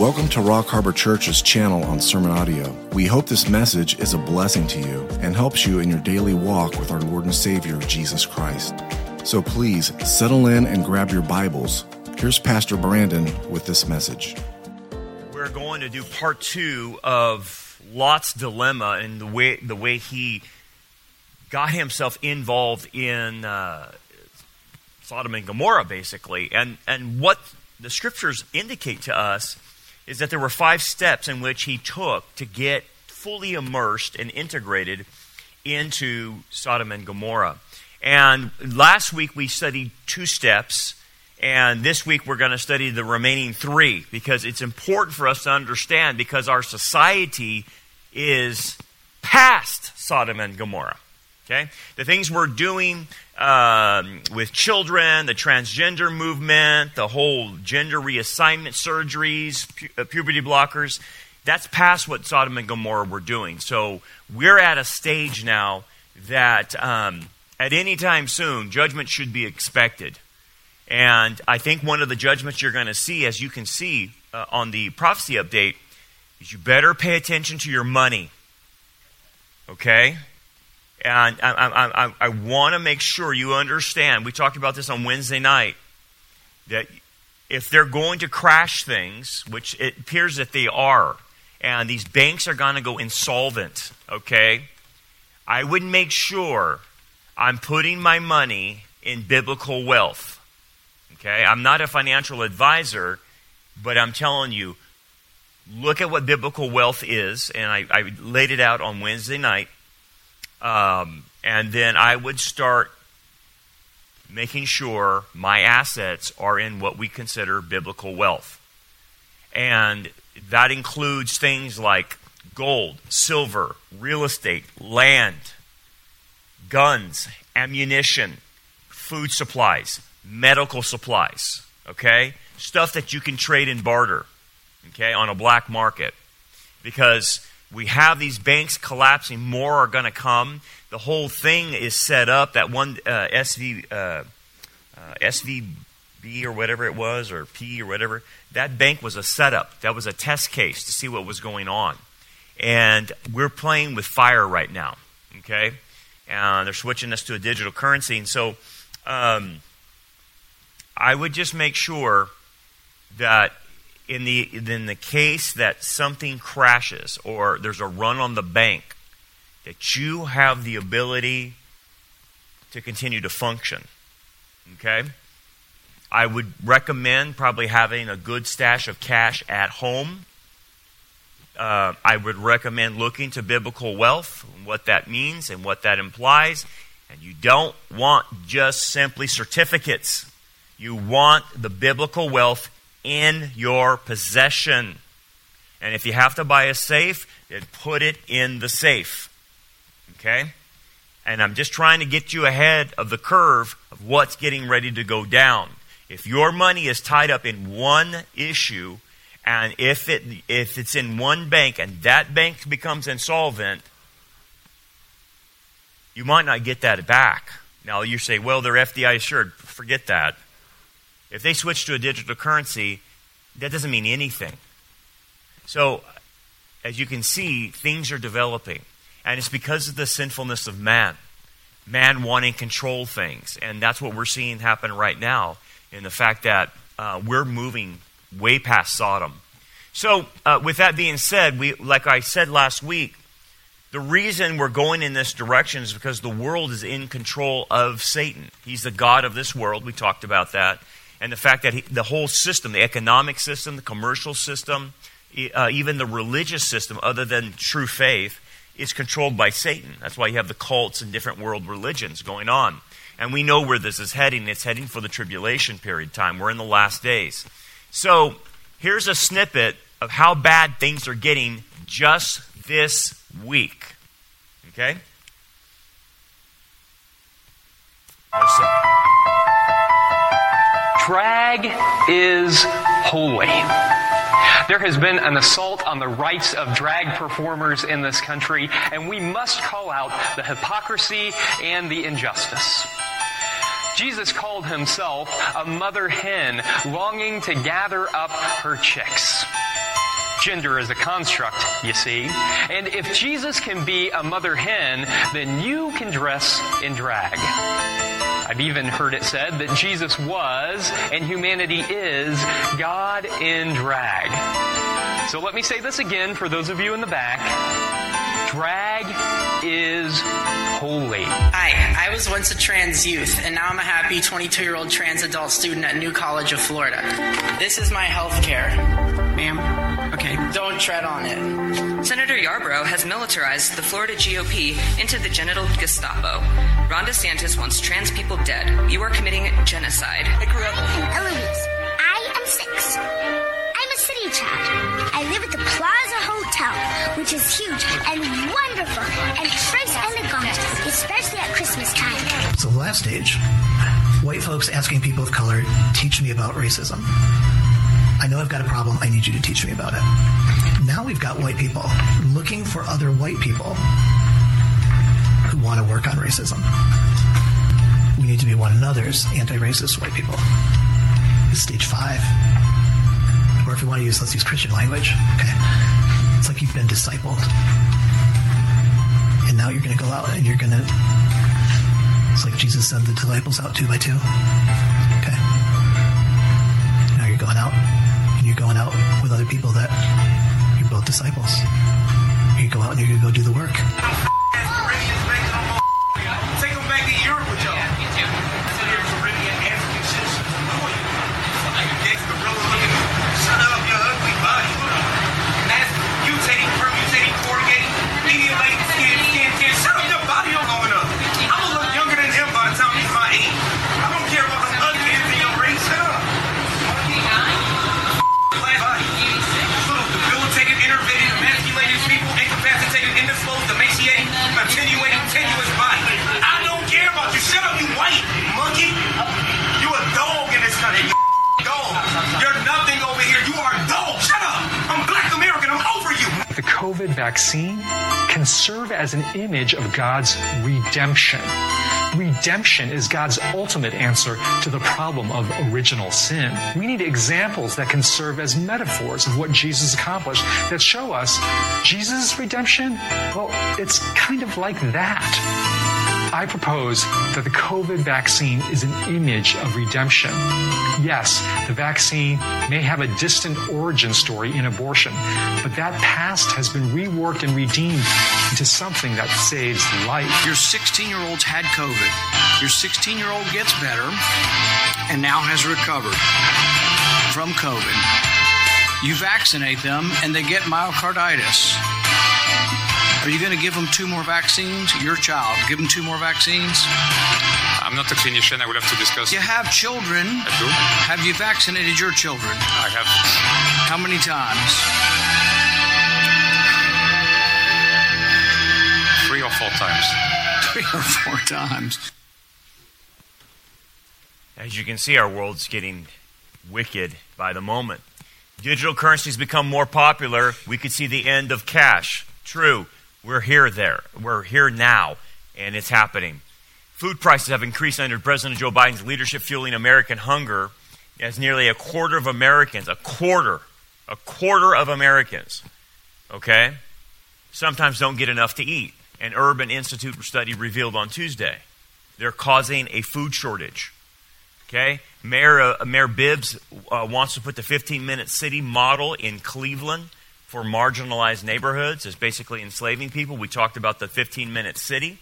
Welcome to Rock Harbor Church's channel on Sermon Audio. We hope this message is a blessing to you and helps you in your daily walk with our Lord and Savior, Jesus Christ. So please settle in and grab your Bibles. Here's Pastor Brandon with this message. We're going to do part two of Lot's dilemma and the way the way he got himself involved in uh, Sodom and Gomorrah, basically, and and what the scriptures indicate to us is that there were five steps in which he took to get fully immersed and integrated into Sodom and Gomorrah. And last week we studied two steps, and this week we're going to study the remaining three because it's important for us to understand because our society is past Sodom and Gomorrah. Okay? The things we're doing um, with children, the transgender movement, the whole gender reassignment surgeries, pu- uh, puberty blockers, that's past what Sodom and Gomorrah were doing. So we're at a stage now that um, at any time soon, judgment should be expected. And I think one of the judgments you're going to see, as you can see uh, on the prophecy update, is you better pay attention to your money. Okay? And I, I, I, I want to make sure you understand. We talked about this on Wednesday night that if they're going to crash things, which it appears that they are, and these banks are going to go insolvent, okay, I would make sure I'm putting my money in biblical wealth. Okay, I'm not a financial advisor, but I'm telling you, look at what biblical wealth is, and I, I laid it out on Wednesday night. Um, and then I would start making sure my assets are in what we consider biblical wealth. And that includes things like gold, silver, real estate, land, guns, ammunition, food supplies, medical supplies, okay? Stuff that you can trade and barter, okay, on a black market. Because we have these banks collapsing, more are going to come. The whole thing is set up. That one uh, SV, uh, uh, SVB or whatever it was, or P or whatever, that bank was a setup. That was a test case to see what was going on. And we're playing with fire right now, okay? And they're switching us to a digital currency. And so um, I would just make sure that in the in the case that something crashes or there's a run on the bank, that you have the ability to continue to function. Okay? I would recommend probably having a good stash of cash at home. Uh, I would recommend looking to biblical wealth, what that means and what that implies. And you don't want just simply certificates. You want the biblical wealth in your possession. And if you have to buy a safe, then put it in the safe. Okay? And I'm just trying to get you ahead of the curve of what's getting ready to go down. If your money is tied up in one issue, and if it if it's in one bank and that bank becomes insolvent, you might not get that back. Now you say, well, they're FDI assured. Forget that. If they switch to a digital currency, that doesn't mean anything. So, as you can see, things are developing. And it's because of the sinfulness of man. Man wanting control things. And that's what we're seeing happen right now in the fact that uh, we're moving way past Sodom. So, uh, with that being said, we, like I said last week, the reason we're going in this direction is because the world is in control of Satan. He's the God of this world. We talked about that and the fact that he, the whole system, the economic system, the commercial system, uh, even the religious system, other than true faith, is controlled by Satan. That's why you have the cults and different world religions going on. And we know where this is heading. It's heading for the tribulation period time. We're in the last days. So here's a snippet of how bad things are getting just this week. Okay? Drag is holy. There has been an assault on the rights of drag performers in this country, and we must call out the hypocrisy and the injustice. Jesus called himself a mother hen longing to gather up her chicks. Gender is a construct, you see. And if Jesus can be a mother hen, then you can dress in drag. I've even heard it said that Jesus was and humanity is God in drag. So let me say this again for those of you in the back. Drag is holy. Hi, I was once a trans youth, and now I'm a happy 22 year old trans adult student at New College of Florida. This is my health care. Ma'am? Okay, don't tread on it. Senator Yarborough has militarized the Florida GOP into the genital Gestapo. Ron DeSantis wants trans people dead. You are committing genocide. I grew up. In Eloise, I am six. I'm a city child. I live at the Plaza Hotel, which is huge and wonderful and très elegant, especially at Christmas time. So the last stage, white folks asking people of color, teach me about racism. I know I've got a problem. I need you to teach me about it. Now we've got white people looking for other white people who want to work on racism. We need to be one another's anti-racist white people. It's stage five. Or if you want to use, let's use Christian language. Okay. It's like you've been discipled. And now you're going to go out and you're going to, it's like Jesus sent the disciples out two by two. Okay. Now you're going out you're going out with other people that you're both disciples. You go out and you're going to go do the work. Vaccine can serve as an image of God's redemption. Redemption is God's ultimate answer to the problem of original sin. We need examples that can serve as metaphors of what Jesus accomplished that show us Jesus' redemption. Well, it's kind of like that. I propose that the COVID vaccine is an image of redemption. Yes, the vaccine may have a distant origin story in abortion, but that past has been reworked and redeemed into something that saves life. Your 16 year old's had COVID. Your 16 year old gets better and now has recovered from COVID. You vaccinate them and they get myocarditis. Are you going to give them two more vaccines? Your child, give them two more vaccines? I'm not a clinician. I will have to discuss. You have children. I do. Have you vaccinated your children? I have. How many times? Three or four times. Three or four times. As you can see, our world's getting wicked by the moment. Digital currencies become more popular. We could see the end of cash. True. We're here there. We're here now, and it's happening. Food prices have increased under President Joe Biden's leadership, fueling American hunger as nearly a quarter of Americans, a quarter, a quarter of Americans, okay, sometimes don't get enough to eat. An Urban Institute study revealed on Tuesday. They're causing a food shortage. Okay? Mayor, uh, Mayor Bibbs uh, wants to put the 15 minute city model in Cleveland for marginalized neighborhoods as basically enslaving people. We talked about the 15 minute city.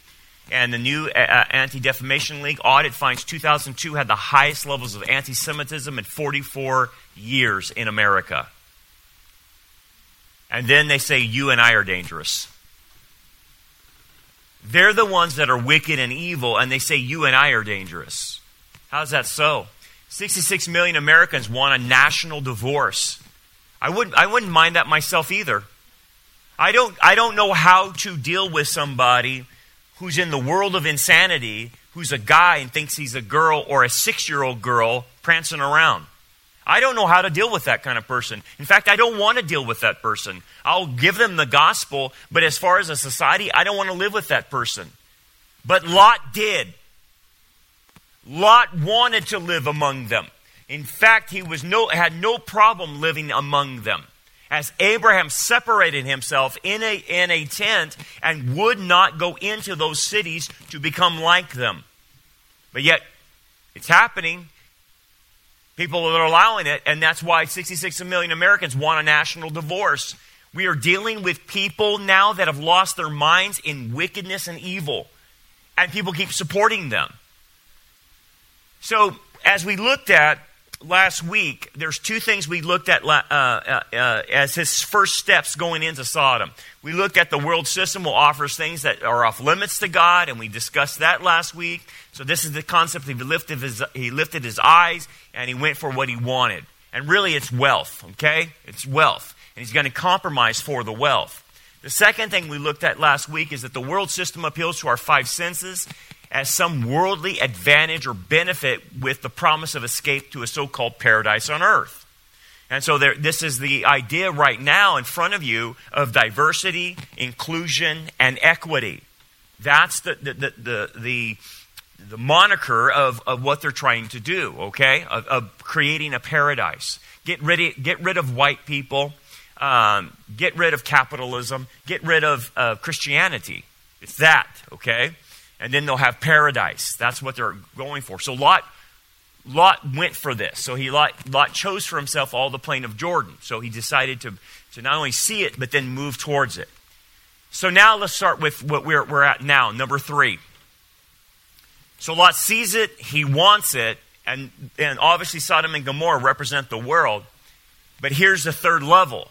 And the new uh, Anti Defamation League audit finds 2002 had the highest levels of anti Semitism in 44 years in America. And then they say, You and I are dangerous. They're the ones that are wicked and evil, and they say, You and I are dangerous. How's that so? 66 million Americans want a national divorce. I wouldn't, I wouldn't mind that myself either. I don't, I don't know how to deal with somebody who's in the world of insanity, who's a guy and thinks he's a girl or a six year old girl prancing around. I don't know how to deal with that kind of person. In fact, I don't want to deal with that person. I'll give them the gospel, but as far as a society, I don't want to live with that person. But Lot did. Lot wanted to live among them. In fact, he was no, had no problem living among them. as Abraham separated himself in a, in a tent and would not go into those cities to become like them. But yet, it's happening. People are allowing it, and that's why 66 million Americans want a national divorce. We are dealing with people now that have lost their minds in wickedness and evil, and people keep supporting them. So, as we looked at last week, there's two things we looked at uh, uh, uh, as his first steps going into Sodom. We looked at the world system will offers things that are off limits to God, and we discussed that last week. So this is the concept. He lifted his, he lifted his eyes and he went for what he wanted. And really, it's wealth. Okay, it's wealth, and he's going to compromise for the wealth. The second thing we looked at last week is that the world system appeals to our five senses as some worldly advantage or benefit with the promise of escape to a so called paradise on earth. And so there, this is the idea right now in front of you of diversity, inclusion, and equity. That's the, the, the, the, the, the moniker of, of what they're trying to do, okay? Of, of creating a paradise. Get rid of, get rid of white people, um, get rid of capitalism, get rid of uh, Christianity. It's that, okay? And then they'll have paradise. That's what they're going for. So Lot, Lot went for this. So he Lot, Lot chose for himself all the plain of Jordan. So he decided to, to not only see it, but then move towards it. So now let's start with what we're, we're at now, number three. So Lot sees it, he wants it, and, and obviously Sodom and Gomorrah represent the world. But here's the third level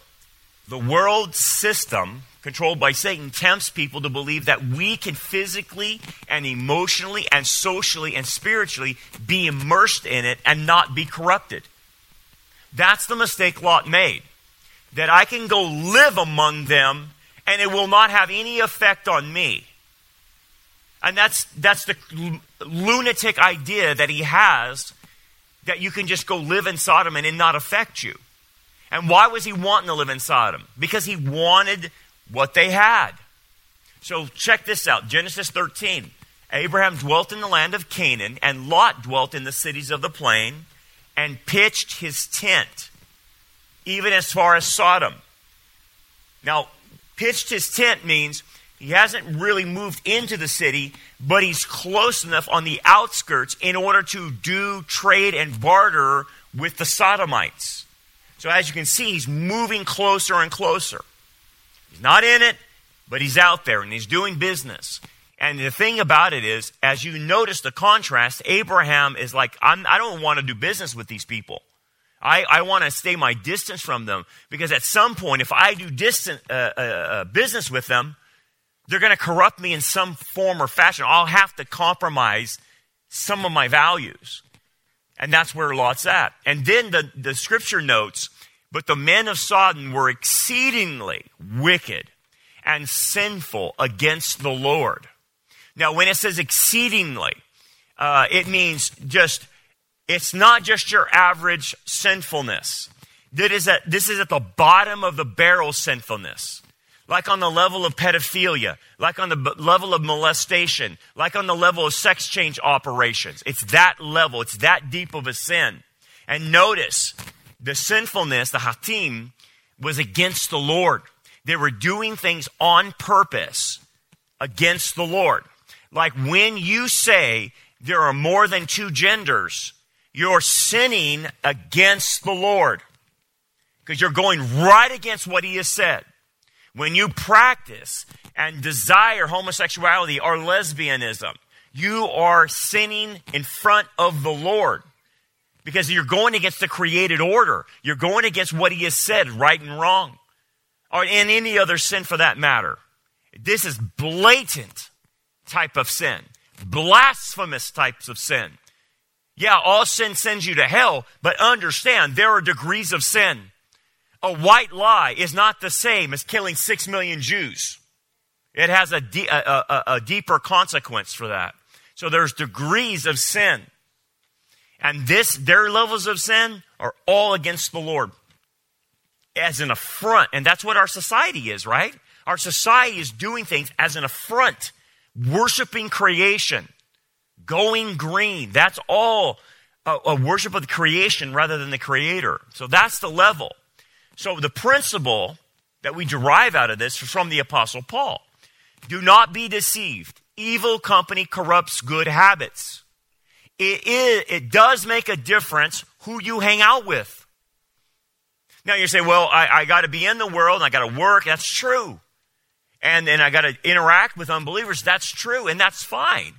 the world system controlled by Satan, tempts people to believe that we can physically and emotionally and socially and spiritually be immersed in it and not be corrupted. That's the mistake Lot made. That I can go live among them and it will not have any effect on me. And that's, that's the lunatic idea that he has that you can just go live in Sodom and it not affect you. And why was he wanting to live in Sodom? Because he wanted what they had. So check this out Genesis 13. Abraham dwelt in the land of Canaan, and Lot dwelt in the cities of the plain, and pitched his tent, even as far as Sodom. Now, pitched his tent means he hasn't really moved into the city, but he's close enough on the outskirts in order to do trade and barter with the Sodomites. So, as you can see, he's moving closer and closer. He's not in it, but he's out there and he's doing business. And the thing about it is, as you notice the contrast, Abraham is like, I'm, I do not want to do business with these people. I, I want to stay my distance from them because at some point, if I do distant, uh, uh, uh, business with them, they're going to corrupt me in some form or fashion. I'll have to compromise some of my values. And that's where Lot's at. And then the, the scripture notes but the men of Sodom were exceedingly wicked and sinful against the Lord. Now, when it says exceedingly, uh, it means just, it's not just your average sinfulness. That is at, this is at the bottom of the barrel sinfulness. Like on the level of pedophilia, like on the b- level of molestation, like on the level of sex change operations. It's that level, it's that deep of a sin. And notice, the sinfulness, the hatim, was against the Lord. They were doing things on purpose against the Lord. Like when you say there are more than two genders, you're sinning against the Lord because you're going right against what He has said. When you practice and desire homosexuality or lesbianism, you are sinning in front of the Lord because you're going against the created order. You're going against what he has said, right and wrong, or in any other sin for that matter. This is blatant type of sin, blasphemous types of sin. Yeah, all sin sends you to hell, but understand there are degrees of sin. A white lie is not the same as killing six million Jews. It has a, de- a, a, a deeper consequence for that. So there's degrees of sin. And this, their levels of sin are all against the Lord as an affront. And that's what our society is, right? Our society is doing things as an affront, worshiping creation, going green. That's all a, a worship of the creation rather than the creator. So that's the level. So the principle that we derive out of this is from the Apostle Paul. Do not be deceived. Evil company corrupts good habits. It, is, it does make a difference who you hang out with. Now you say, well, I, I got to be in the world and I got to work. That's true. And then I got to interact with unbelievers. That's true. And that's fine.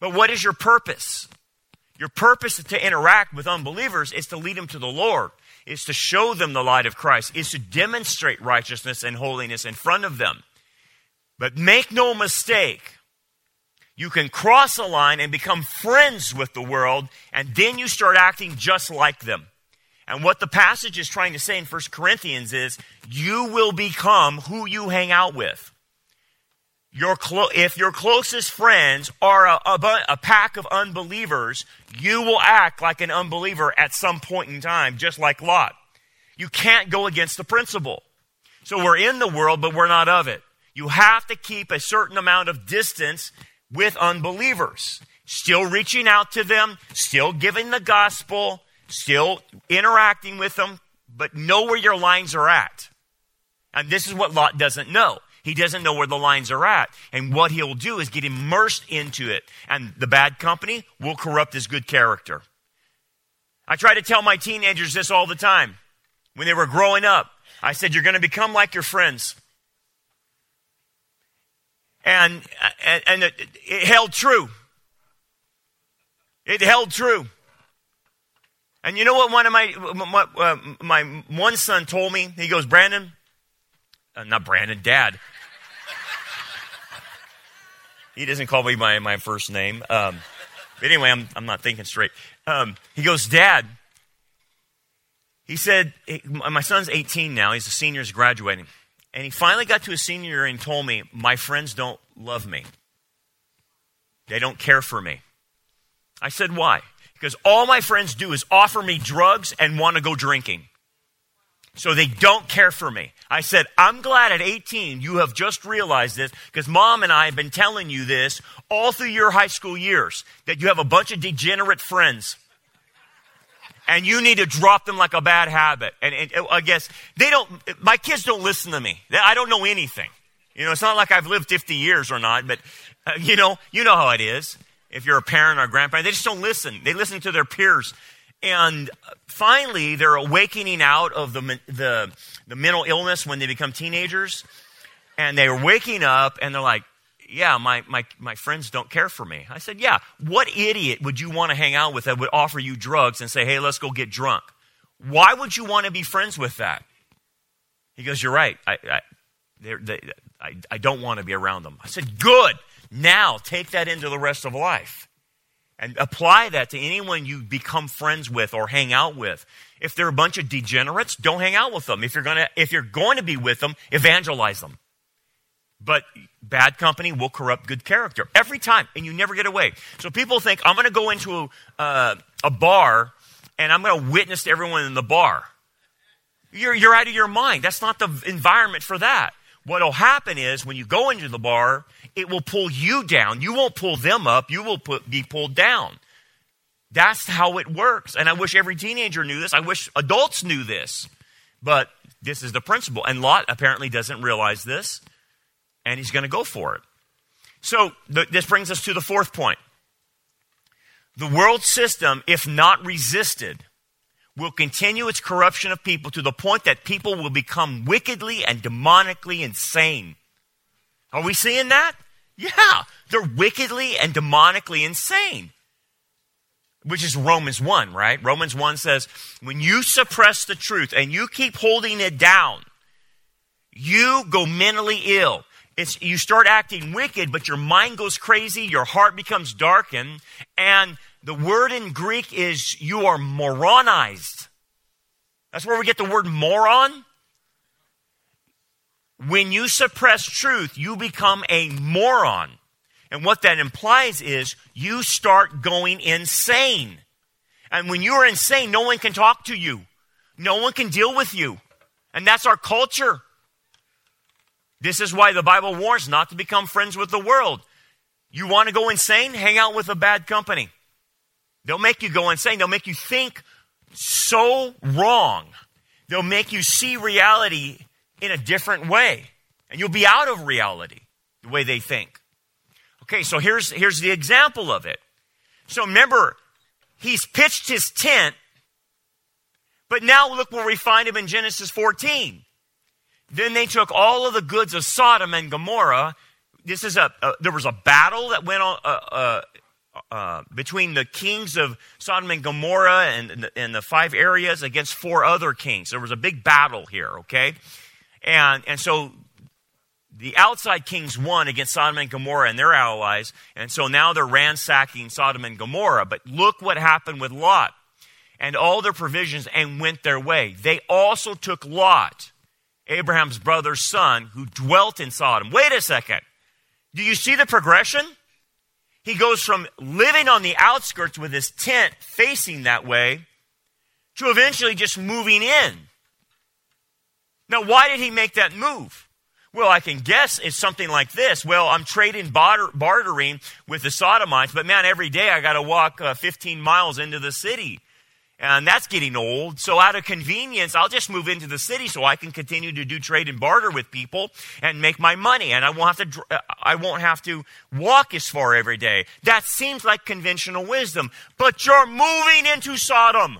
But what is your purpose? Your purpose to interact with unbelievers is to lead them to the Lord, is to show them the light of Christ, is to demonstrate righteousness and holiness in front of them. But make no mistake, you can cross a line and become friends with the world, and then you start acting just like them. And what the passage is trying to say in 1 Corinthians is you will become who you hang out with. Your clo- if your closest friends are a, a, a pack of unbelievers, you will act like an unbeliever at some point in time, just like Lot. You can't go against the principle. So we're in the world, but we're not of it. You have to keep a certain amount of distance with unbelievers. Still reaching out to them, still giving the gospel, still interacting with them, but know where your lines are at. And this is what Lot doesn't know. He doesn't know where the lines are at. And what he'll do is get immersed into it. And the bad company will corrupt his good character. I try to tell my teenagers this all the time. When they were growing up, I said, You're going to become like your friends. And, and, and it, it held true. It held true. And you know what one of my, my, uh, my one son told me? He goes, Brandon, uh, not Brandon, Dad. he doesn't call me by my first name. Um, but anyway, I'm, I'm not thinking straight. Um, he goes, Dad, he said, my son's 18 now. He's a senior, he's graduating. And he finally got to a senior year and told me, My friends don't love me. They don't care for me. I said, Why? Because all my friends do is offer me drugs and want to go drinking. So they don't care for me. I said, I'm glad at 18 you have just realized this because mom and I have been telling you this all through your high school years that you have a bunch of degenerate friends. And you need to drop them like a bad habit. And, and I guess they don't, my kids don't listen to me. I don't know anything. You know, it's not like I've lived 50 years or not, but, uh, you know, you know how it is if you're a parent or a grandparent, they just don't listen. They listen to their peers. And finally, they're awakening out of the, the, the mental illness when they become teenagers. And they're waking up and they're like, yeah, my, my, my friends don't care for me. I said, yeah, what idiot would you want to hang out with that would offer you drugs and say, hey, let's go get drunk? Why would you want to be friends with that? He goes, you're right. I, I, they, I, I don't want to be around them. I said, good. Now take that into the rest of life and apply that to anyone you become friends with or hang out with. If they're a bunch of degenerates, don't hang out with them. If you're going to, if you're going to be with them, evangelize them. But bad company will corrupt good character every time, and you never get away. So people think, I'm going to go into a, uh, a bar and I'm going to witness to everyone in the bar. You're, you're out of your mind. That's not the environment for that. What will happen is when you go into the bar, it will pull you down. You won't pull them up, you will put, be pulled down. That's how it works. And I wish every teenager knew this. I wish adults knew this. But this is the principle. And Lot apparently doesn't realize this, and he's going to go for it. So th- this brings us to the fourth point. The world system, if not resisted, will continue its corruption of people to the point that people will become wickedly and demonically insane. Are we seeing that? Yeah, they're wickedly and demonically insane. Which is Romans 1, right? Romans 1 says, when you suppress the truth and you keep holding it down, you go mentally ill. It's, you start acting wicked, but your mind goes crazy, your heart becomes darkened, and the word in Greek is you are moronized. That's where we get the word moron. When you suppress truth, you become a moron. And what that implies is you start going insane. And when you're insane, no one can talk to you. No one can deal with you. And that's our culture. This is why the Bible warns not to become friends with the world. You want to go insane? Hang out with a bad company. They'll make you go insane. They'll make you think so wrong They'll make you see reality in a different way. And you'll be out of reality the way they think. Okay, so here's, here's the example of it. So remember, he's pitched his tent, but now look where we find him in Genesis 14. Then they took all of the goods of Sodom and Gomorrah. This is a, a there was a battle that went on uh, uh, uh, between the kings of Sodom and Gomorrah and, and the five areas against four other kings. There was a big battle here, okay? And, and so the outside kings won against Sodom and Gomorrah and their allies, and so now they're ransacking Sodom and Gomorrah. But look what happened with Lot and all their provisions and went their way. They also took Lot, Abraham's brother's son, who dwelt in Sodom. Wait a second. Do you see the progression? He goes from living on the outskirts with his tent facing that way to eventually just moving in. Now, why did he make that move? Well, I can guess it's something like this. Well, I'm trading barter, bartering with the Sodomites, but man, every day I got to walk uh, 15 miles into the city. And that's getting old. So out of convenience, I'll just move into the city so I can continue to do trade and barter with people and make my money. And I won't have to, uh, I won't have to walk as far every day. That seems like conventional wisdom, but you're moving into Sodom.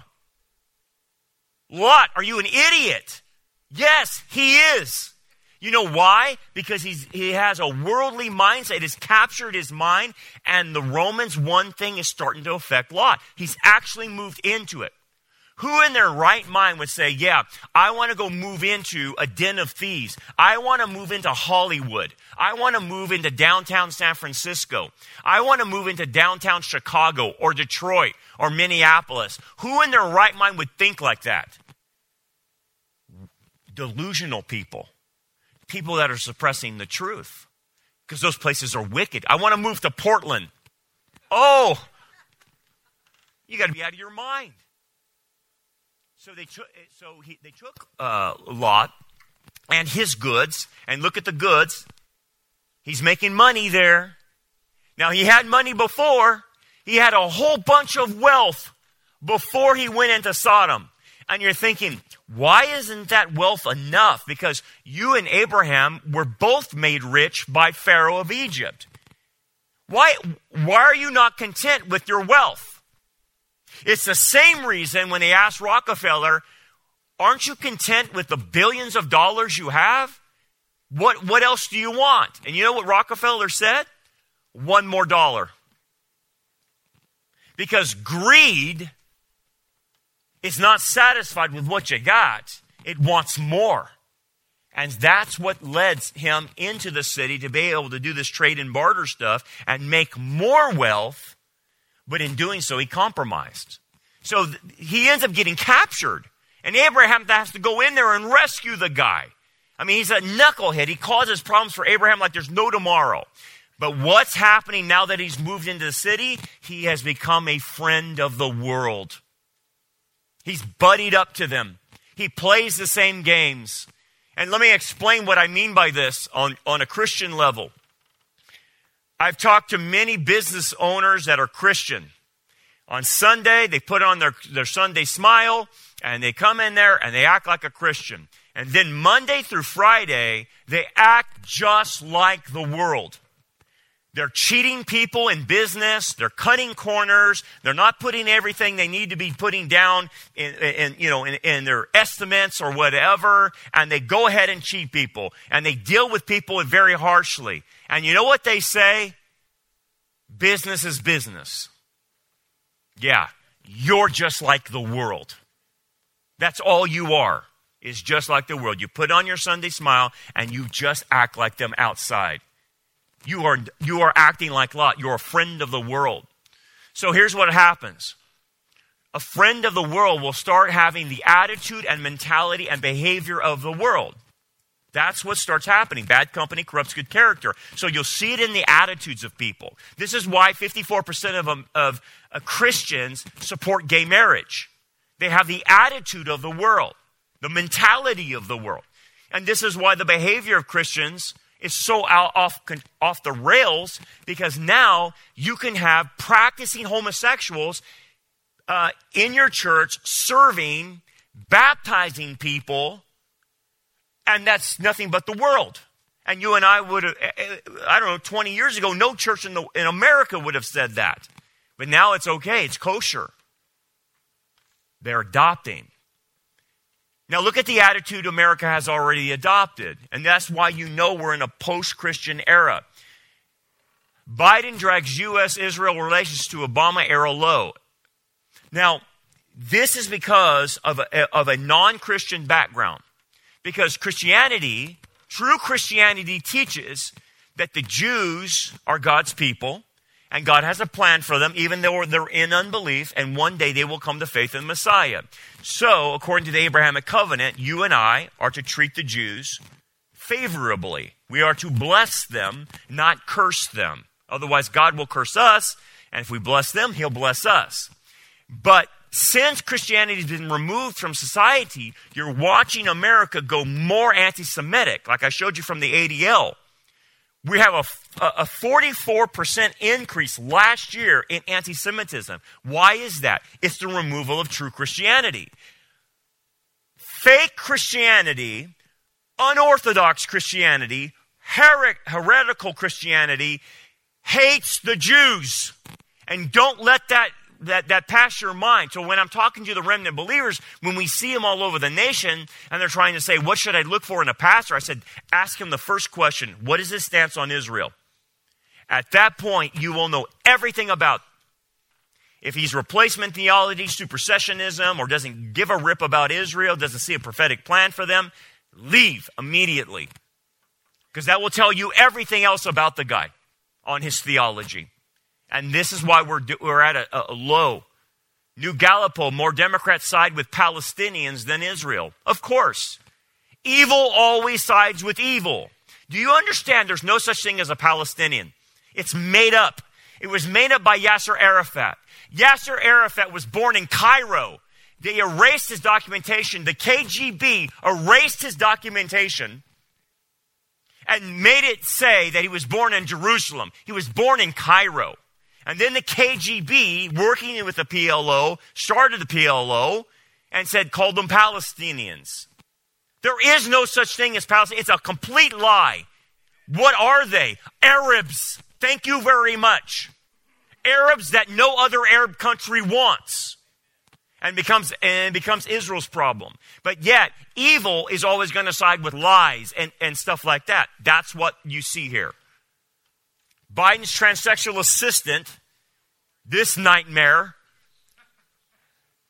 Lot, are you an idiot? Yes, he is. You know why? Because he's, he has a worldly mindset. It has captured his mind, and the Romans, one thing is starting to affect Lot. He's actually moved into it. Who in their right mind would say, Yeah, I want to go move into a den of thieves. I want to move into Hollywood. I want to move into downtown San Francisco. I want to move into downtown Chicago or Detroit or Minneapolis. Who in their right mind would think like that? Delusional people people that are suppressing the truth because those places are wicked. I want to move to Portland. Oh, you got to be out of your mind. So they took. So he, they took uh, Lot and his goods, and look at the goods. He's making money there. Now he had money before. He had a whole bunch of wealth before he went into Sodom. And you're thinking, why isn't that wealth enough? Because you and Abraham were both made rich by Pharaoh of Egypt. Why, why are you not content with your wealth? It's the same reason when they asked Rockefeller, aren't you content with the billions of dollars you have? What, what else do you want? And you know what Rockefeller said? One more dollar. Because greed is not satisfied with what you got, it wants more. And that's what led him into the city to be able to do this trade and barter stuff and make more wealth. But in doing so, he compromised. So th- he ends up getting captured. And Abraham has to go in there and rescue the guy. I mean, he's a knucklehead. He causes problems for Abraham like there's no tomorrow. But what's happening now that he's moved into the city? He has become a friend of the world. He's buddied up to them. He plays the same games. And let me explain what I mean by this on, on a Christian level. I've talked to many business owners that are Christian. On Sunday, they put on their, their Sunday smile and they come in there and they act like a Christian. And then Monday through Friday, they act just like the world. They're cheating people in business. They're cutting corners. They're not putting everything they need to be putting down in, in you know, in, in, their estimates or whatever. And they go ahead and cheat people. And they deal with people very harshly. And you know what they say? Business is business. Yeah, you're just like the world. That's all you are, is just like the world. You put on your Sunday smile and you just act like them outside. You are, you are acting like Lot. You're a friend of the world. So here's what happens a friend of the world will start having the attitude and mentality and behavior of the world. That's what starts happening. Bad company corrupts good character. So you'll see it in the attitudes of people. This is why 54% of, of uh, Christians support gay marriage. They have the attitude of the world, the mentality of the world. And this is why the behavior of Christians is so out off, off the rails because now you can have practicing homosexuals uh, in your church serving baptizing people, and that's nothing but the world. And you and I would have, eh, eh, I don't know, 20 years ago, no church in, the, in America would have said that. But now it's okay, it's kosher. They're adopting. Now, look at the attitude America has already adopted. And that's why you know we're in a post Christian era. Biden drags U.S. Israel relations to Obama era low. Now, this is because of a, of a non Christian background. Because Christianity, true Christianity, teaches that the Jews are God's people and God has a plan for them, even though they're in unbelief, and one day they will come to faith in the Messiah. So, according to the Abrahamic covenant, you and I are to treat the Jews favorably. We are to bless them, not curse them. Otherwise, God will curse us, and if we bless them, He'll bless us. But since Christianity has been removed from society, you're watching America go more anti Semitic, like I showed you from the ADL. We have a, a 44% increase last year in anti Semitism. Why is that? It's the removal of true Christianity. Fake Christianity, unorthodox Christianity, her- heretical Christianity hates the Jews. And don't let that that, that pass your mind. So when I'm talking to the remnant believers, when we see them all over the nation and they're trying to say, what should I look for in a pastor? I said, ask him the first question. What is his stance on Israel? At that point, you will know everything about if he's replacement theology, supersessionism, or doesn't give a rip about Israel, doesn't see a prophetic plan for them, leave immediately. Because that will tell you everything else about the guy on his theology. And this is why we're, we're at a, a low. New Gallup poll, more Democrats side with Palestinians than Israel. Of course. Evil always sides with evil. Do you understand there's no such thing as a Palestinian? It's made up. It was made up by Yasser Arafat. Yasser Arafat was born in Cairo. They erased his documentation. The KGB erased his documentation and made it say that he was born in Jerusalem. He was born in Cairo. And then the KGB, working with the PLO, started the PLO and said, called them Palestinians. There is no such thing as Palestine. It's a complete lie. What are they? Arabs. Thank you very much. Arabs that no other Arab country wants and becomes and becomes Israel's problem. But yet, evil is always going to side with lies and, and stuff like that. That's what you see here. Biden's transsexual assistant, this nightmare,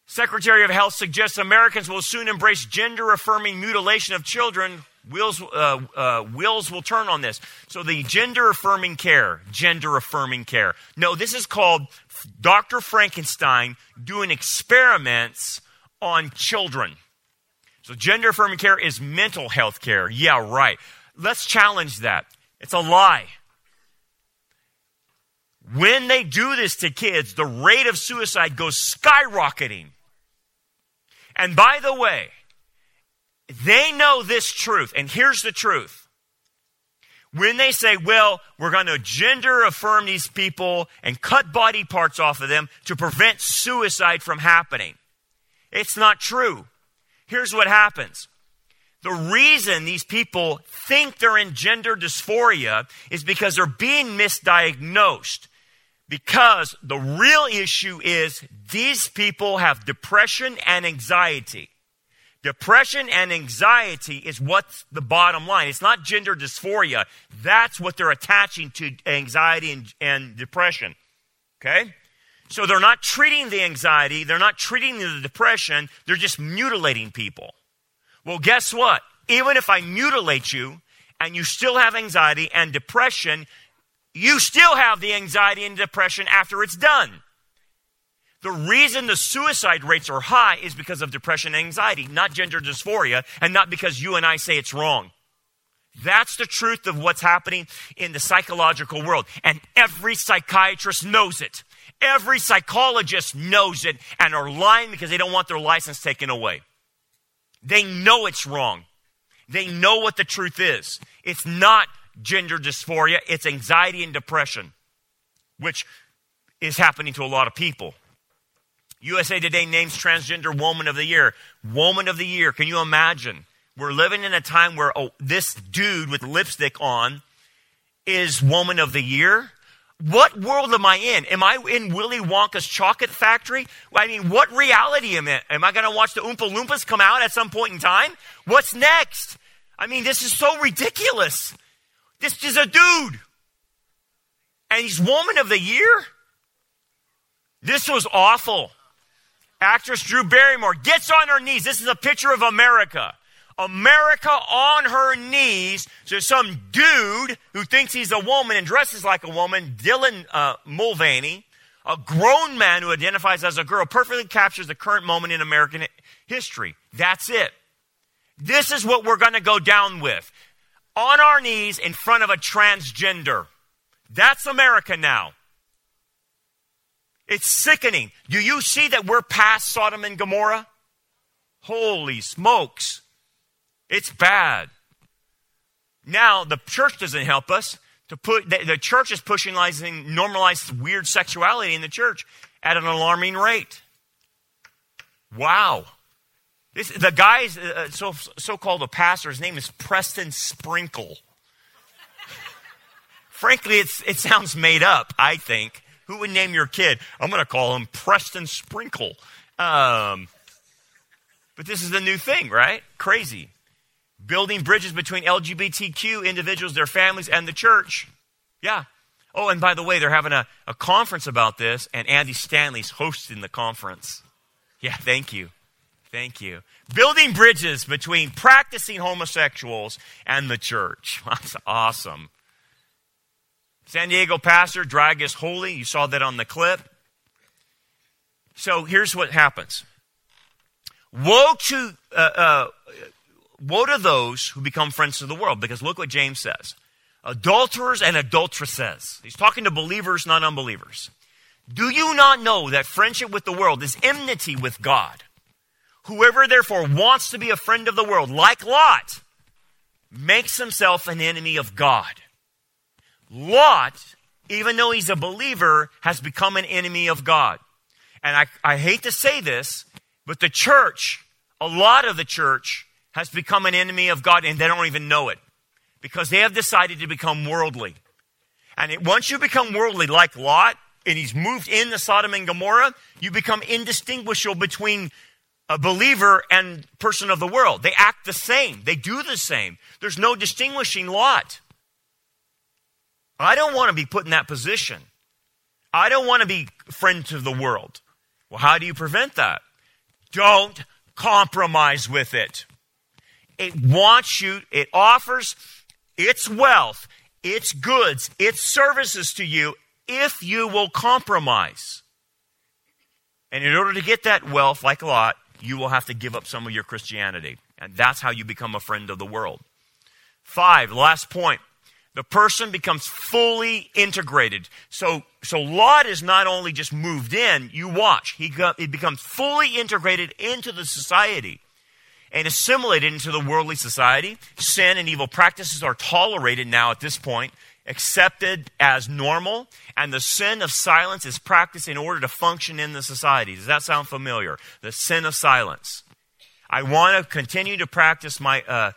Secretary of Health suggests Americans will soon embrace gender affirming mutilation of children. Uh, uh, wheels will turn on this. So, the gender affirming care, gender affirming care. No, this is called Dr. Frankenstein doing experiments on children. So, gender affirming care is mental health care. Yeah, right. Let's challenge that. It's a lie. When they do this to kids, the rate of suicide goes skyrocketing. And by the way, they know this truth, and here's the truth. When they say, well, we're going to gender affirm these people and cut body parts off of them to prevent suicide from happening, it's not true. Here's what happens. The reason these people think they're in gender dysphoria is because they're being misdiagnosed. Because the real issue is these people have depression and anxiety. Depression and anxiety is what's the bottom line. It's not gender dysphoria. That's what they're attaching to anxiety and, and depression. Okay? So they're not treating the anxiety, they're not treating the depression, they're just mutilating people. Well, guess what? Even if I mutilate you and you still have anxiety and depression, you still have the anxiety and depression after it's done. The reason the suicide rates are high is because of depression and anxiety, not gender dysphoria, and not because you and I say it's wrong. That's the truth of what's happening in the psychological world. And every psychiatrist knows it. Every psychologist knows it and are lying because they don't want their license taken away. They know it's wrong. They know what the truth is. It's not gender dysphoria, it's anxiety and depression, which is happening to a lot of people. USA Today names transgender woman of the year. Woman of the year. Can you imagine? We're living in a time where oh, this dude with lipstick on is woman of the year. What world am I in? Am I in Willy Wonka's chocolate factory? I mean, what reality am I? Am I going to watch the Oompa Loompas come out at some point in time? What's next? I mean, this is so ridiculous. This is a dude. And he's woman of the year? This was awful. Actress Drew Barrymore gets on her knees. This is a picture of America. America on her knees. So some dude who thinks he's a woman and dresses like a woman, Dylan uh, Mulvaney, a grown man who identifies as a girl, perfectly captures the current moment in American history. That's it. This is what we're going to go down with. On our knees in front of a transgender. That's America now. It's sickening. Do you see that we're past Sodom and Gomorrah? Holy smokes. It's bad. Now, the church doesn't help us. To put the, the church is pushing normalized weird sexuality in the church at an alarming rate. Wow. This, the guy, uh, so, so-called a pastor, his name is Preston Sprinkle. Frankly, it's, it sounds made up, I think. Who would name your kid? I'm going to call him Preston Sprinkle. Um, but this is the new thing, right? Crazy. Building bridges between LGBTQ individuals, their families, and the church. Yeah. Oh, and by the way, they're having a, a conference about this, and Andy Stanley's hosting the conference. Yeah, thank you. Thank you. Building bridges between practicing homosexuals and the church. That's awesome. San Diego pastor, drag is holy. You saw that on the clip. So here's what happens. Woe to, uh, uh, woe to those who become friends of the world, because look what James says. Adulterers and adulteresses. He's talking to believers, not unbelievers. Do you not know that friendship with the world is enmity with God? Whoever therefore wants to be a friend of the world, like Lot, makes himself an enemy of God. Lot, even though he's a believer, has become an enemy of God. And I, I hate to say this, but the church, a lot of the church, has become an enemy of God and they don't even know it because they have decided to become worldly. And it, once you become worldly, like Lot, and he's moved into Sodom and Gomorrah, you become indistinguishable between a believer and person of the world. They act the same. They do the same. There's no distinguishing Lot. I don't want to be put in that position. I don't want to be friend to the world. Well, how do you prevent that? Don't compromise with it. It wants you, it offers its wealth, its goods, its services to you if you will compromise. And in order to get that wealth, like a Lot, you will have to give up some of your Christianity. And that's how you become a friend of the world. Five, last point the person becomes fully integrated. So, so Lot is not only just moved in, you watch. He, got, he becomes fully integrated into the society and assimilated into the worldly society. Sin and evil practices are tolerated now at this point, accepted as normal, and the sin of silence is practiced in order to function in the society. Does that sound familiar? The sin of silence. I want to continue to practice my, uh,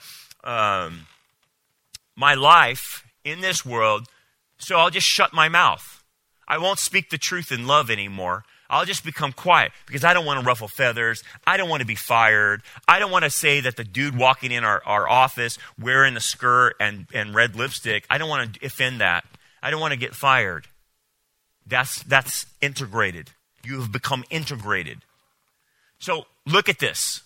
um, my life in this world, so I'll just shut my mouth. I won't speak the truth in love anymore. I'll just become quiet because I don't want to ruffle feathers. I don't want to be fired. I don't want to say that the dude walking in our, our office wearing a skirt and, and red lipstick, I don't want to offend that. I don't want to get fired. That's, that's integrated. You have become integrated. So look at this.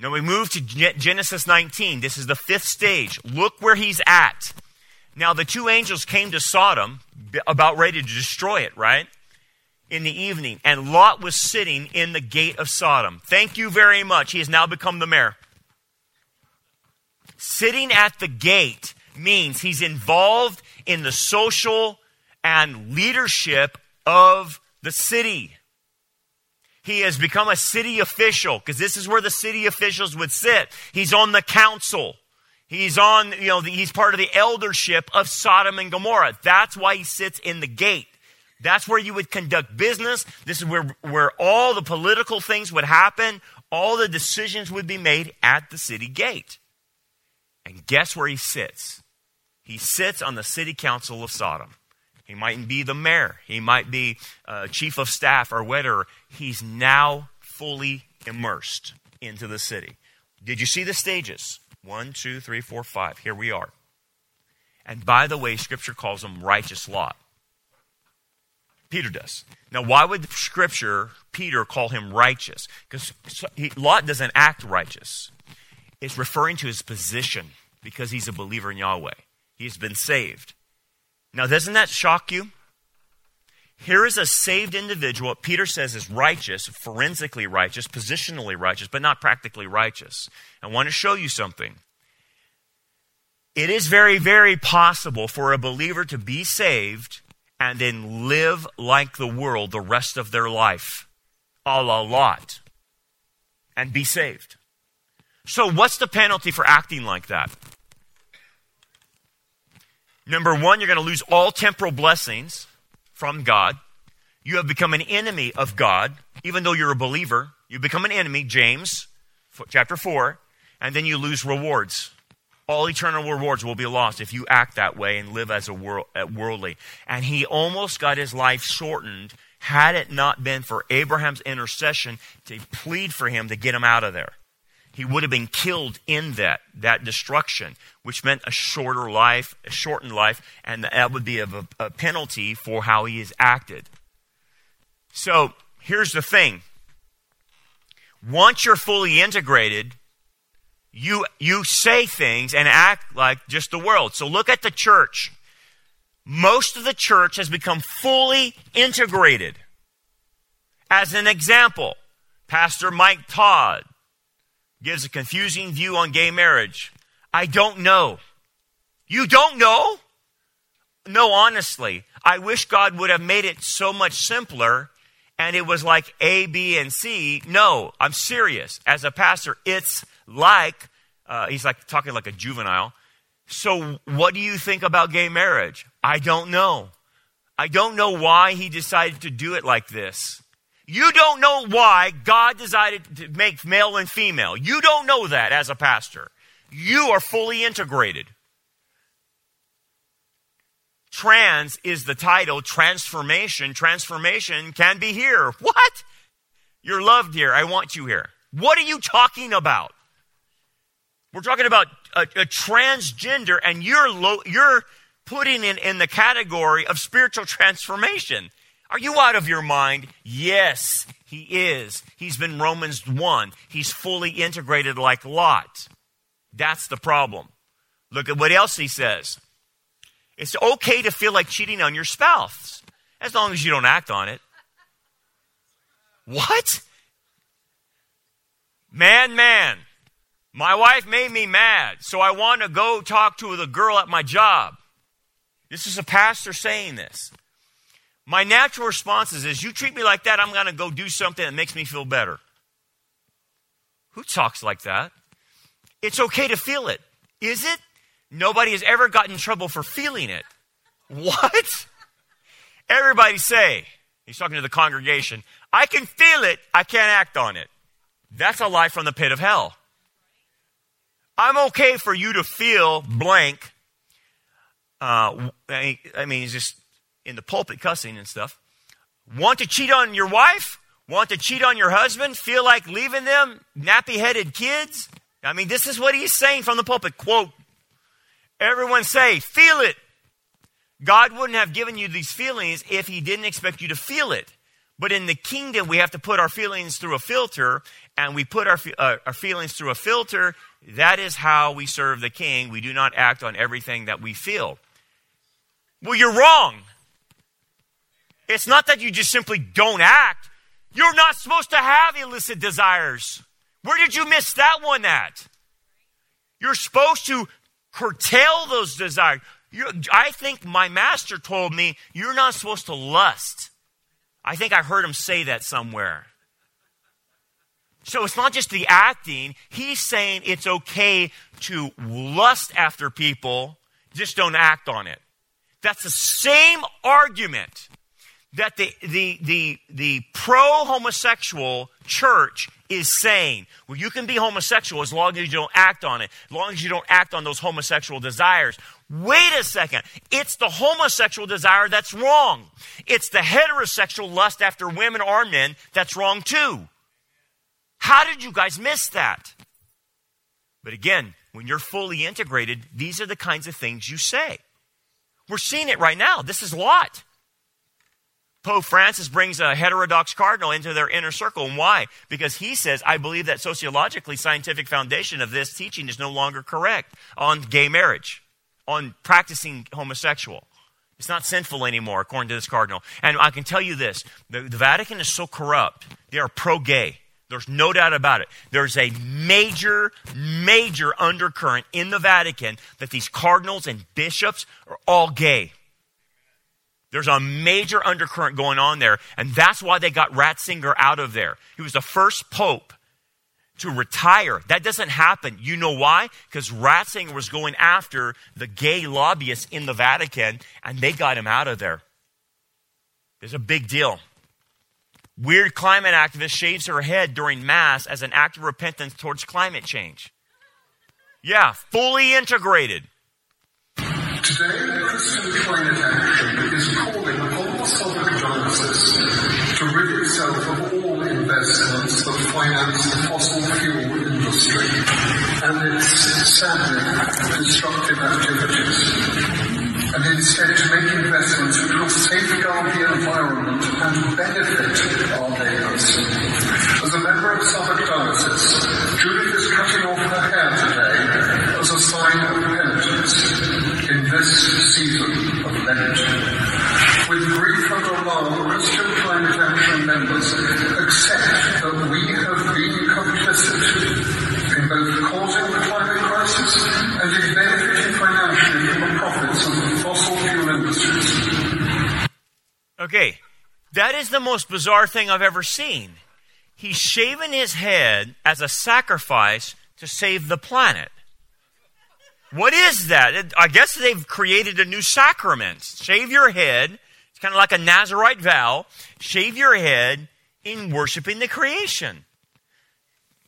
Now we move to Genesis 19. This is the fifth stage. Look where he's at. Now the two angels came to Sodom, about ready to destroy it, right? In the evening. And Lot was sitting in the gate of Sodom. Thank you very much. He has now become the mayor. Sitting at the gate means he's involved in the social and leadership of the city. He has become a city official because this is where the city officials would sit. He's on the council. He's on, you know, he's part of the eldership of Sodom and Gomorrah. That's why he sits in the gate. That's where you would conduct business. This is where, where all the political things would happen. All the decisions would be made at the city gate. And guess where he sits? He sits on the city council of Sodom. He mightn't be the mayor. He might be uh, chief of staff or whatever. He's now fully immersed into the city. Did you see the stages? One, two, three, four, five. Here we are. And by the way, Scripture calls him righteous Lot. Peter does. Now, why would Scripture, Peter, call him righteous? Because Lot doesn't act righteous. It's referring to his position because he's a believer in Yahweh. He's been saved. Now, doesn't that shock you? Here is a saved individual, Peter says is righteous, forensically righteous, positionally righteous, but not practically righteous. I want to show you something. It is very, very possible for a believer to be saved and then live like the world the rest of their life, a la Lot, and be saved. So, what's the penalty for acting like that? Number one, you're going to lose all temporal blessings from God. You have become an enemy of God, even though you're a believer. You become an enemy, James chapter 4, and then you lose rewards. All eternal rewards will be lost if you act that way and live as a world, worldly. And he almost got his life shortened had it not been for Abraham's intercession to plead for him to get him out of there he would have been killed in that, that destruction, which meant a shorter life, a shortened life, and that would be a, a penalty for how he has acted. So here's the thing. Once you're fully integrated, you, you say things and act like just the world. So look at the church. Most of the church has become fully integrated. As an example, Pastor Mike Todd gives a confusing view on gay marriage. I don't know. You don't know? No, honestly. I wish God would have made it so much simpler and it was like A, B, and C. No, I'm serious. As a pastor, it's like, uh, he's like talking like a juvenile. So, what do you think about gay marriage? I don't know. I don't know why he decided to do it like this. You don't know why God decided to make male and female. You don't know that as a pastor. You are fully integrated. Trans is the title, transformation. Transformation can be here. What? You're loved here. I want you here. What are you talking about? We're talking about a, a transgender, and you're, lo- you're putting in, in the category of spiritual transformation. Are you out of your mind? Yes, he is. He's been Romans 1. He's fully integrated like Lot. That's the problem. Look at what else he says. It's okay to feel like cheating on your spouse as long as you don't act on it. What? Man, man, my wife made me mad, so I want to go talk to the girl at my job. This is a pastor saying this. My natural response is, is you treat me like that, I'm going to go do something that makes me feel better. Who talks like that? It's okay to feel it. Is it? Nobody has ever gotten in trouble for feeling it. What? Everybody say, he's talking to the congregation, I can feel it, I can't act on it. That's a lie from the pit of hell. I'm okay for you to feel blank. Uh, I mean, just in the pulpit cussing and stuff. Want to cheat on your wife? Want to cheat on your husband? Feel like leaving them? Nappy headed kids? I mean, this is what he's saying from the pulpit. Quote, everyone say, feel it. God wouldn't have given you these feelings if he didn't expect you to feel it. But in the kingdom, we have to put our feelings through a filter, and we put our, uh, our feelings through a filter. That is how we serve the king. We do not act on everything that we feel. Well, you're wrong. It's not that you just simply don't act. You're not supposed to have illicit desires. Where did you miss that one at? You're supposed to curtail those desires. You're, I think my master told me you're not supposed to lust. I think I heard him say that somewhere. So it's not just the acting. He's saying it's okay to lust after people, just don't act on it. That's the same argument that the, the, the, the pro homosexual church is saying, well, you can be homosexual as long as you don't act on it, as long as you don't act on those homosexual desires. Wait a second. It's the homosexual desire that's wrong. It's the heterosexual lust after women or men that's wrong too. How did you guys miss that? But again, when you're fully integrated, these are the kinds of things you say. We're seeing it right now. This is Lot. Pope Francis brings a heterodox cardinal into their inner circle. And why? Because he says, I believe that sociologically scientific foundation of this teaching is no longer correct on gay marriage, on practicing homosexual. It's not sinful anymore, according to this cardinal. And I can tell you this the, the Vatican is so corrupt, they are pro gay. There's no doubt about it. There's a major, major undercurrent in the Vatican that these cardinals and bishops are all gay. There's a major undercurrent going on there, and that's why they got Ratzinger out of there. He was the first pope to retire. That doesn't happen. You know why? Because Ratzinger was going after the gay lobbyists in the Vatican, and they got him out of there. There's a big deal. Weird climate activist shaves her head during Mass as an act of repentance towards climate change. Yeah, fully integrated. Today, Christian climate action is calling upon the Southwark Diocese to rid itself of all investments that finance the fossil fuel industry and its sadly destructive activities, and instead to make investments which will safeguard the environment and benefit our neighbours. As a member of Southwark Diocese, Judith is cutting off her hair today as a sign of penitence in this season of Lent. With grief and alarm, Christian Climate Action members accept that we have been complicit in both causing the climate crisis and in benefiting financially from the profits of the fossil fuel industries. Okay, that is the most bizarre thing I've ever seen. He's shaven his head as a sacrifice to save the planet. What is that? I guess they've created a new sacrament. Shave your head. It's kind of like a Nazarite vow. Shave your head in worshiping the creation.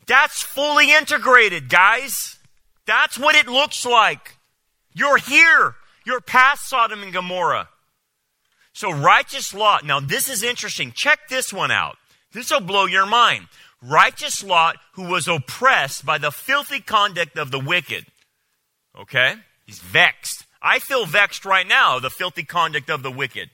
That's fully integrated, guys. That's what it looks like. You're here. You're past Sodom and Gomorrah. So righteous Lot. Now this is interesting. Check this one out. This will blow your mind. Righteous Lot, who was oppressed by the filthy conduct of the wicked. Okay? He's vexed. I feel vexed right now, the filthy conduct of the wicked.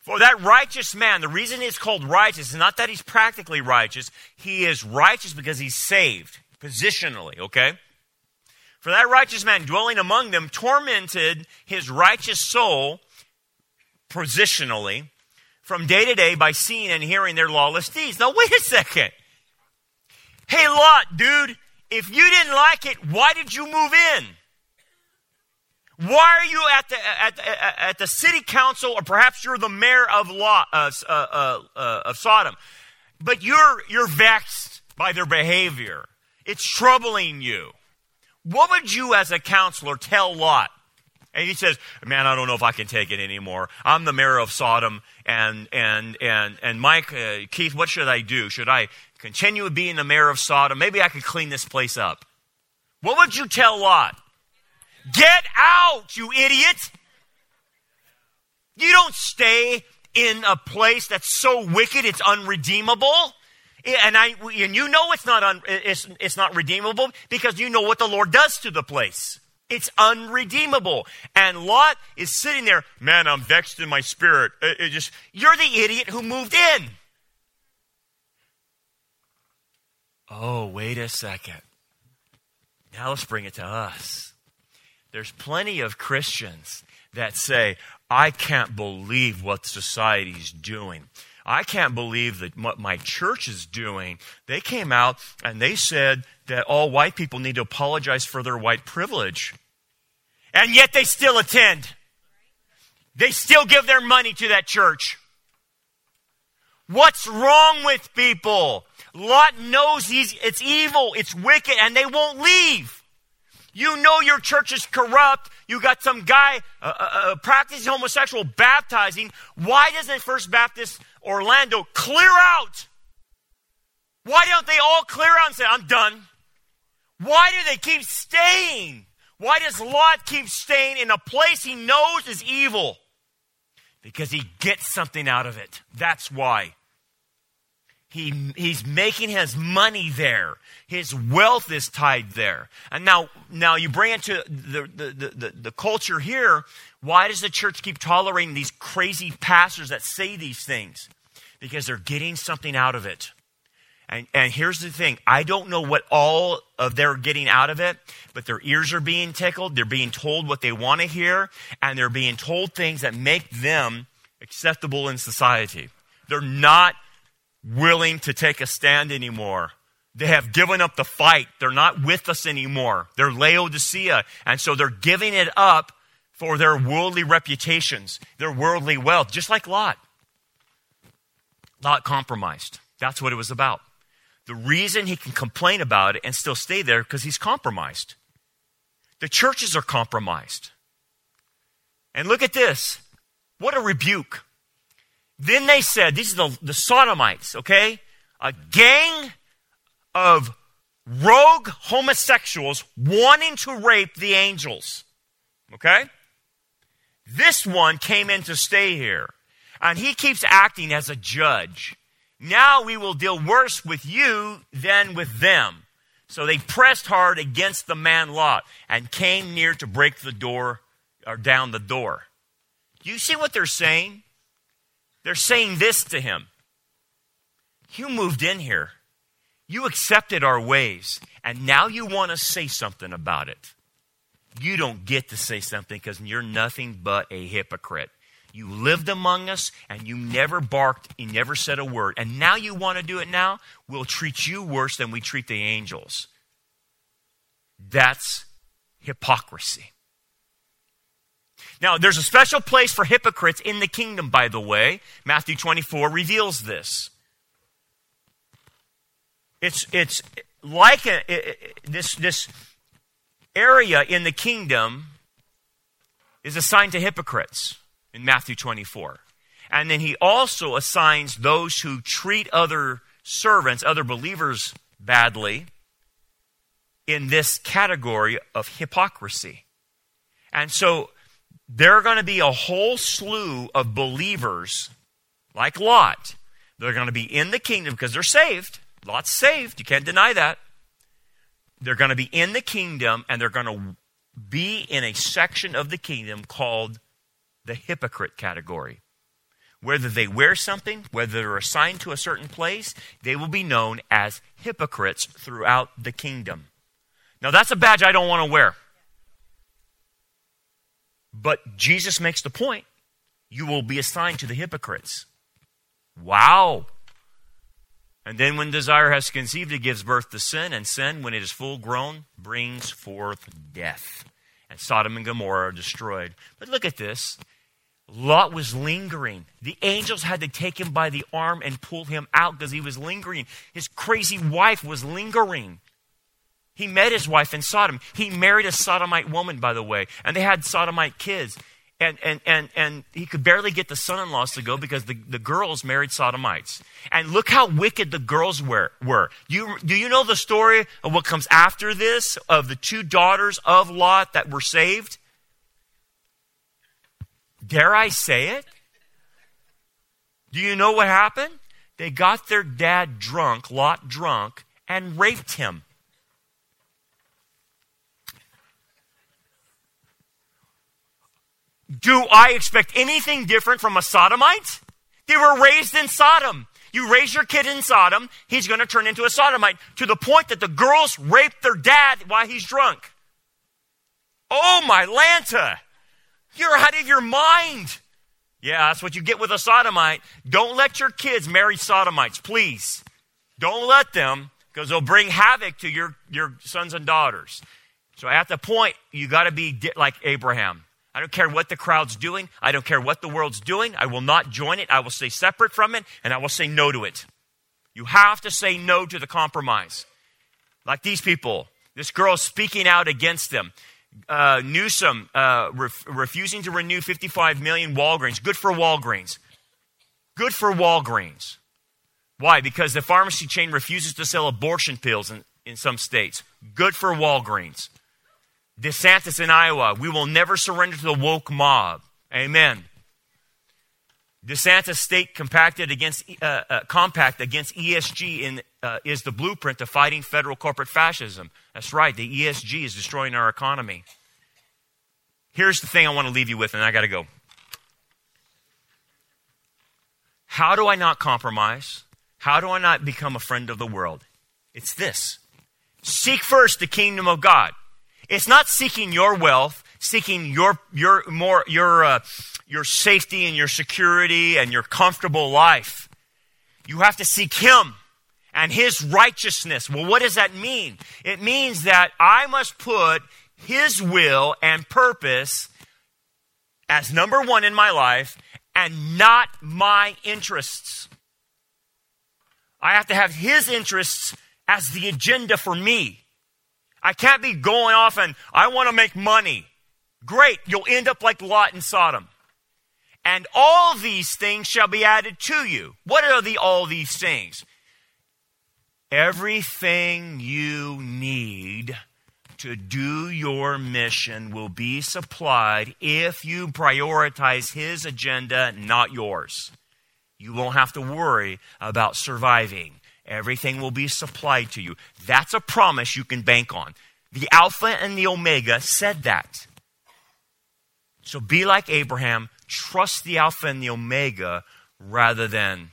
For that righteous man, the reason he's called righteous is not that he's practically righteous. He is righteous because he's saved, positionally, okay? For that righteous man dwelling among them tormented his righteous soul positionally from day to day by seeing and hearing their lawless deeds. Now, wait a second. Hey, Lot, dude, if you didn't like it, why did you move in? Why are you at the, at, at, at the city council, or perhaps you're the mayor of, Lot, uh, uh, uh, uh, of Sodom, but you're, you're vexed by their behavior? It's troubling you. What would you, as a counselor, tell Lot? And he says, "Man, I don't know if I can take it anymore. I'm the mayor of Sodom, and and and and Mike, uh, Keith, what should I do? Should I continue being the mayor of Sodom? Maybe I could clean this place up." What would you tell Lot? Get out, you idiot! You don't stay in a place that's so wicked it's unredeemable. And I and you know it's not un, it's, it's not redeemable because you know what the Lord does to the place. It's unredeemable. And Lot is sitting there, man, I'm vexed in my spirit. It, it just you're the idiot who moved in. Oh, wait a second. Now let's bring it to us. There's plenty of Christians that say, I can't believe what society's doing. I can't believe that what my church is doing. They came out and they said that all white people need to apologize for their white privilege. And yet they still attend. They still give their money to that church. What's wrong with people? Lot knows he's, it's evil, it's wicked, and they won't leave. You know your church is corrupt. You got some guy uh, uh, uh, practicing homosexual baptizing. Why doesn't First Baptist Orlando clear out? Why don't they all clear out and say, I'm done? Why do they keep staying? Why does Lot keep staying in a place he knows is evil? Because he gets something out of it. That's why. He, he's making his money there. His wealth is tied there. And now, now you bring it to the, the, the, the, culture here. Why does the church keep tolerating these crazy pastors that say these things? Because they're getting something out of it. And, and here's the thing I don't know what all of they're getting out of it, but their ears are being tickled. They're being told what they want to hear, and they're being told things that make them acceptable in society. They're not willing to take a stand anymore. They have given up the fight. They're not with us anymore. They're Laodicea. And so they're giving it up for their worldly reputations, their worldly wealth, just like Lot. Lot compromised. That's what it was about. The reason he can complain about it and still stay there because he's compromised. The churches are compromised. And look at this. What a rebuke. Then they said, these are the, the Sodomites, okay? A gang of rogue homosexuals wanting to rape the angels. Okay? This one came in to stay here. And he keeps acting as a judge. Now we will deal worse with you than with them. So they pressed hard against the man Lot and came near to break the door or down the door. Do you see what they're saying? They're saying this to him You moved in here, you accepted our ways, and now you want to say something about it. You don't get to say something because you're nothing but a hypocrite. You lived among us and you never barked, you never said a word. And now you want to do it now? We'll treat you worse than we treat the angels. That's hypocrisy. Now, there's a special place for hypocrites in the kingdom, by the way. Matthew 24 reveals this. It's, it's like a, this, this area in the kingdom is assigned to hypocrites in Matthew 24. And then he also assigns those who treat other servants, other believers, badly in this category of hypocrisy. And so there are going to be a whole slew of believers like Lot. They're going to be in the kingdom because they're saved. Lot's saved. You can't deny that. They're going to be in the kingdom and they're going to be in a section of the kingdom called the hypocrite category. Whether they wear something, whether they're assigned to a certain place, they will be known as hypocrites throughout the kingdom. Now, that's a badge I don't want to wear. But Jesus makes the point you will be assigned to the hypocrites. Wow. And then when desire has conceived, it gives birth to sin, and sin, when it is full grown, brings forth death. And Sodom and Gomorrah are destroyed. But look at this. Lot was lingering. The angels had to take him by the arm and pull him out because he was lingering. His crazy wife was lingering. He met his wife in Sodom. He married a Sodomite woman, by the way, and they had Sodomite kids. And, and, and, and he could barely get the son in laws to go because the, the girls married Sodomites. And look how wicked the girls were. were. You, do you know the story of what comes after this, of the two daughters of Lot that were saved? Dare I say it? Do you know what happened? They got their dad drunk, Lot drunk, and raped him. Do I expect anything different from a sodomite? They were raised in Sodom. You raise your kid in Sodom, he's going to turn into a sodomite to the point that the girls rape their dad while he's drunk. Oh, my Lanta. You're out of your mind. Yeah, that's what you get with a sodomite. Don't let your kids marry sodomites, please. Don't let them because they'll bring havoc to your, your sons and daughters. So at the point, you got to be like Abraham. I don't care what the crowd's doing. I don't care what the world's doing. I will not join it. I will stay separate from it and I will say no to it. You have to say no to the compromise. Like these people. This girl speaking out against them. Uh, Newsom uh, ref- refusing to renew 55 million Walgreens. Good for Walgreens. Good for Walgreens. Why? Because the pharmacy chain refuses to sell abortion pills in, in some states. Good for Walgreens. DeSantis in Iowa. We will never surrender to the woke mob. Amen. DeSantis state compacted against uh, uh, compact against ESG in, uh, is the blueprint to fighting federal corporate fascism. That's right. The ESG is destroying our economy. Here's the thing I want to leave you with, and I got to go. How do I not compromise? How do I not become a friend of the world? It's this seek first the kingdom of God. It's not seeking your wealth, seeking your, your, more, your, uh, your safety and your security and your comfortable life. You have to seek Him and His righteousness. Well, what does that mean? It means that I must put His will and purpose as number one in my life and not my interests. I have to have His interests as the agenda for me. I can't be going off and I want to make money. Great, you'll end up like Lot and Sodom. And all these things shall be added to you. What are the all these things? Everything you need to do your mission will be supplied if you prioritize his agenda, not yours. You won't have to worry about surviving. Everything will be supplied to you. That's a promise you can bank on. The Alpha and the Omega said that. So be like Abraham, trust the Alpha and the Omega rather than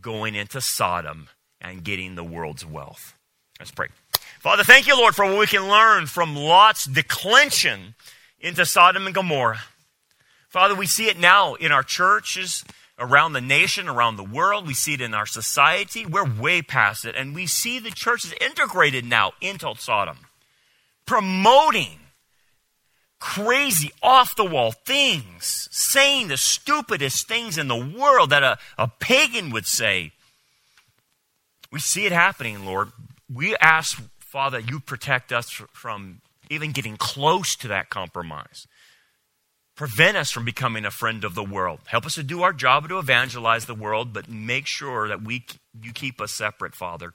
going into Sodom and getting the world's wealth. Let's pray. Father, thank you, Lord, for what we can learn from Lot's declension into Sodom and Gomorrah. Father, we see it now in our churches, around the nation, around the world. We see it in our society. We're way past it. And we see the church is integrated now into Sodom, promoting crazy, off the wall things, saying the stupidest things in the world that a, a pagan would say. We see it happening, Lord. We ask, Father, you protect us from even getting close to that compromise. Prevent us from becoming a friend of the world. Help us to do our job to evangelize the world, but make sure that we, you keep us separate, Father.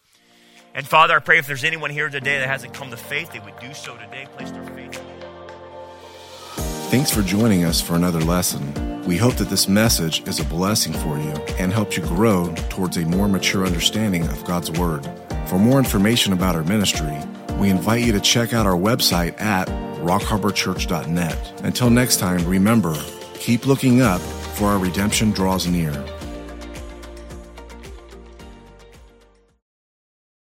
And Father, I pray if there's anyone here today that hasn't come to faith, they would do so today. Place their faith. Thanks for joining us for another lesson. We hope that this message is a blessing for you and helps you grow towards a more mature understanding of God's Word. For more information about our ministry, we invite you to check out our website at rockharborchurch.net. Until next time, remember, keep looking up, for our redemption draws near.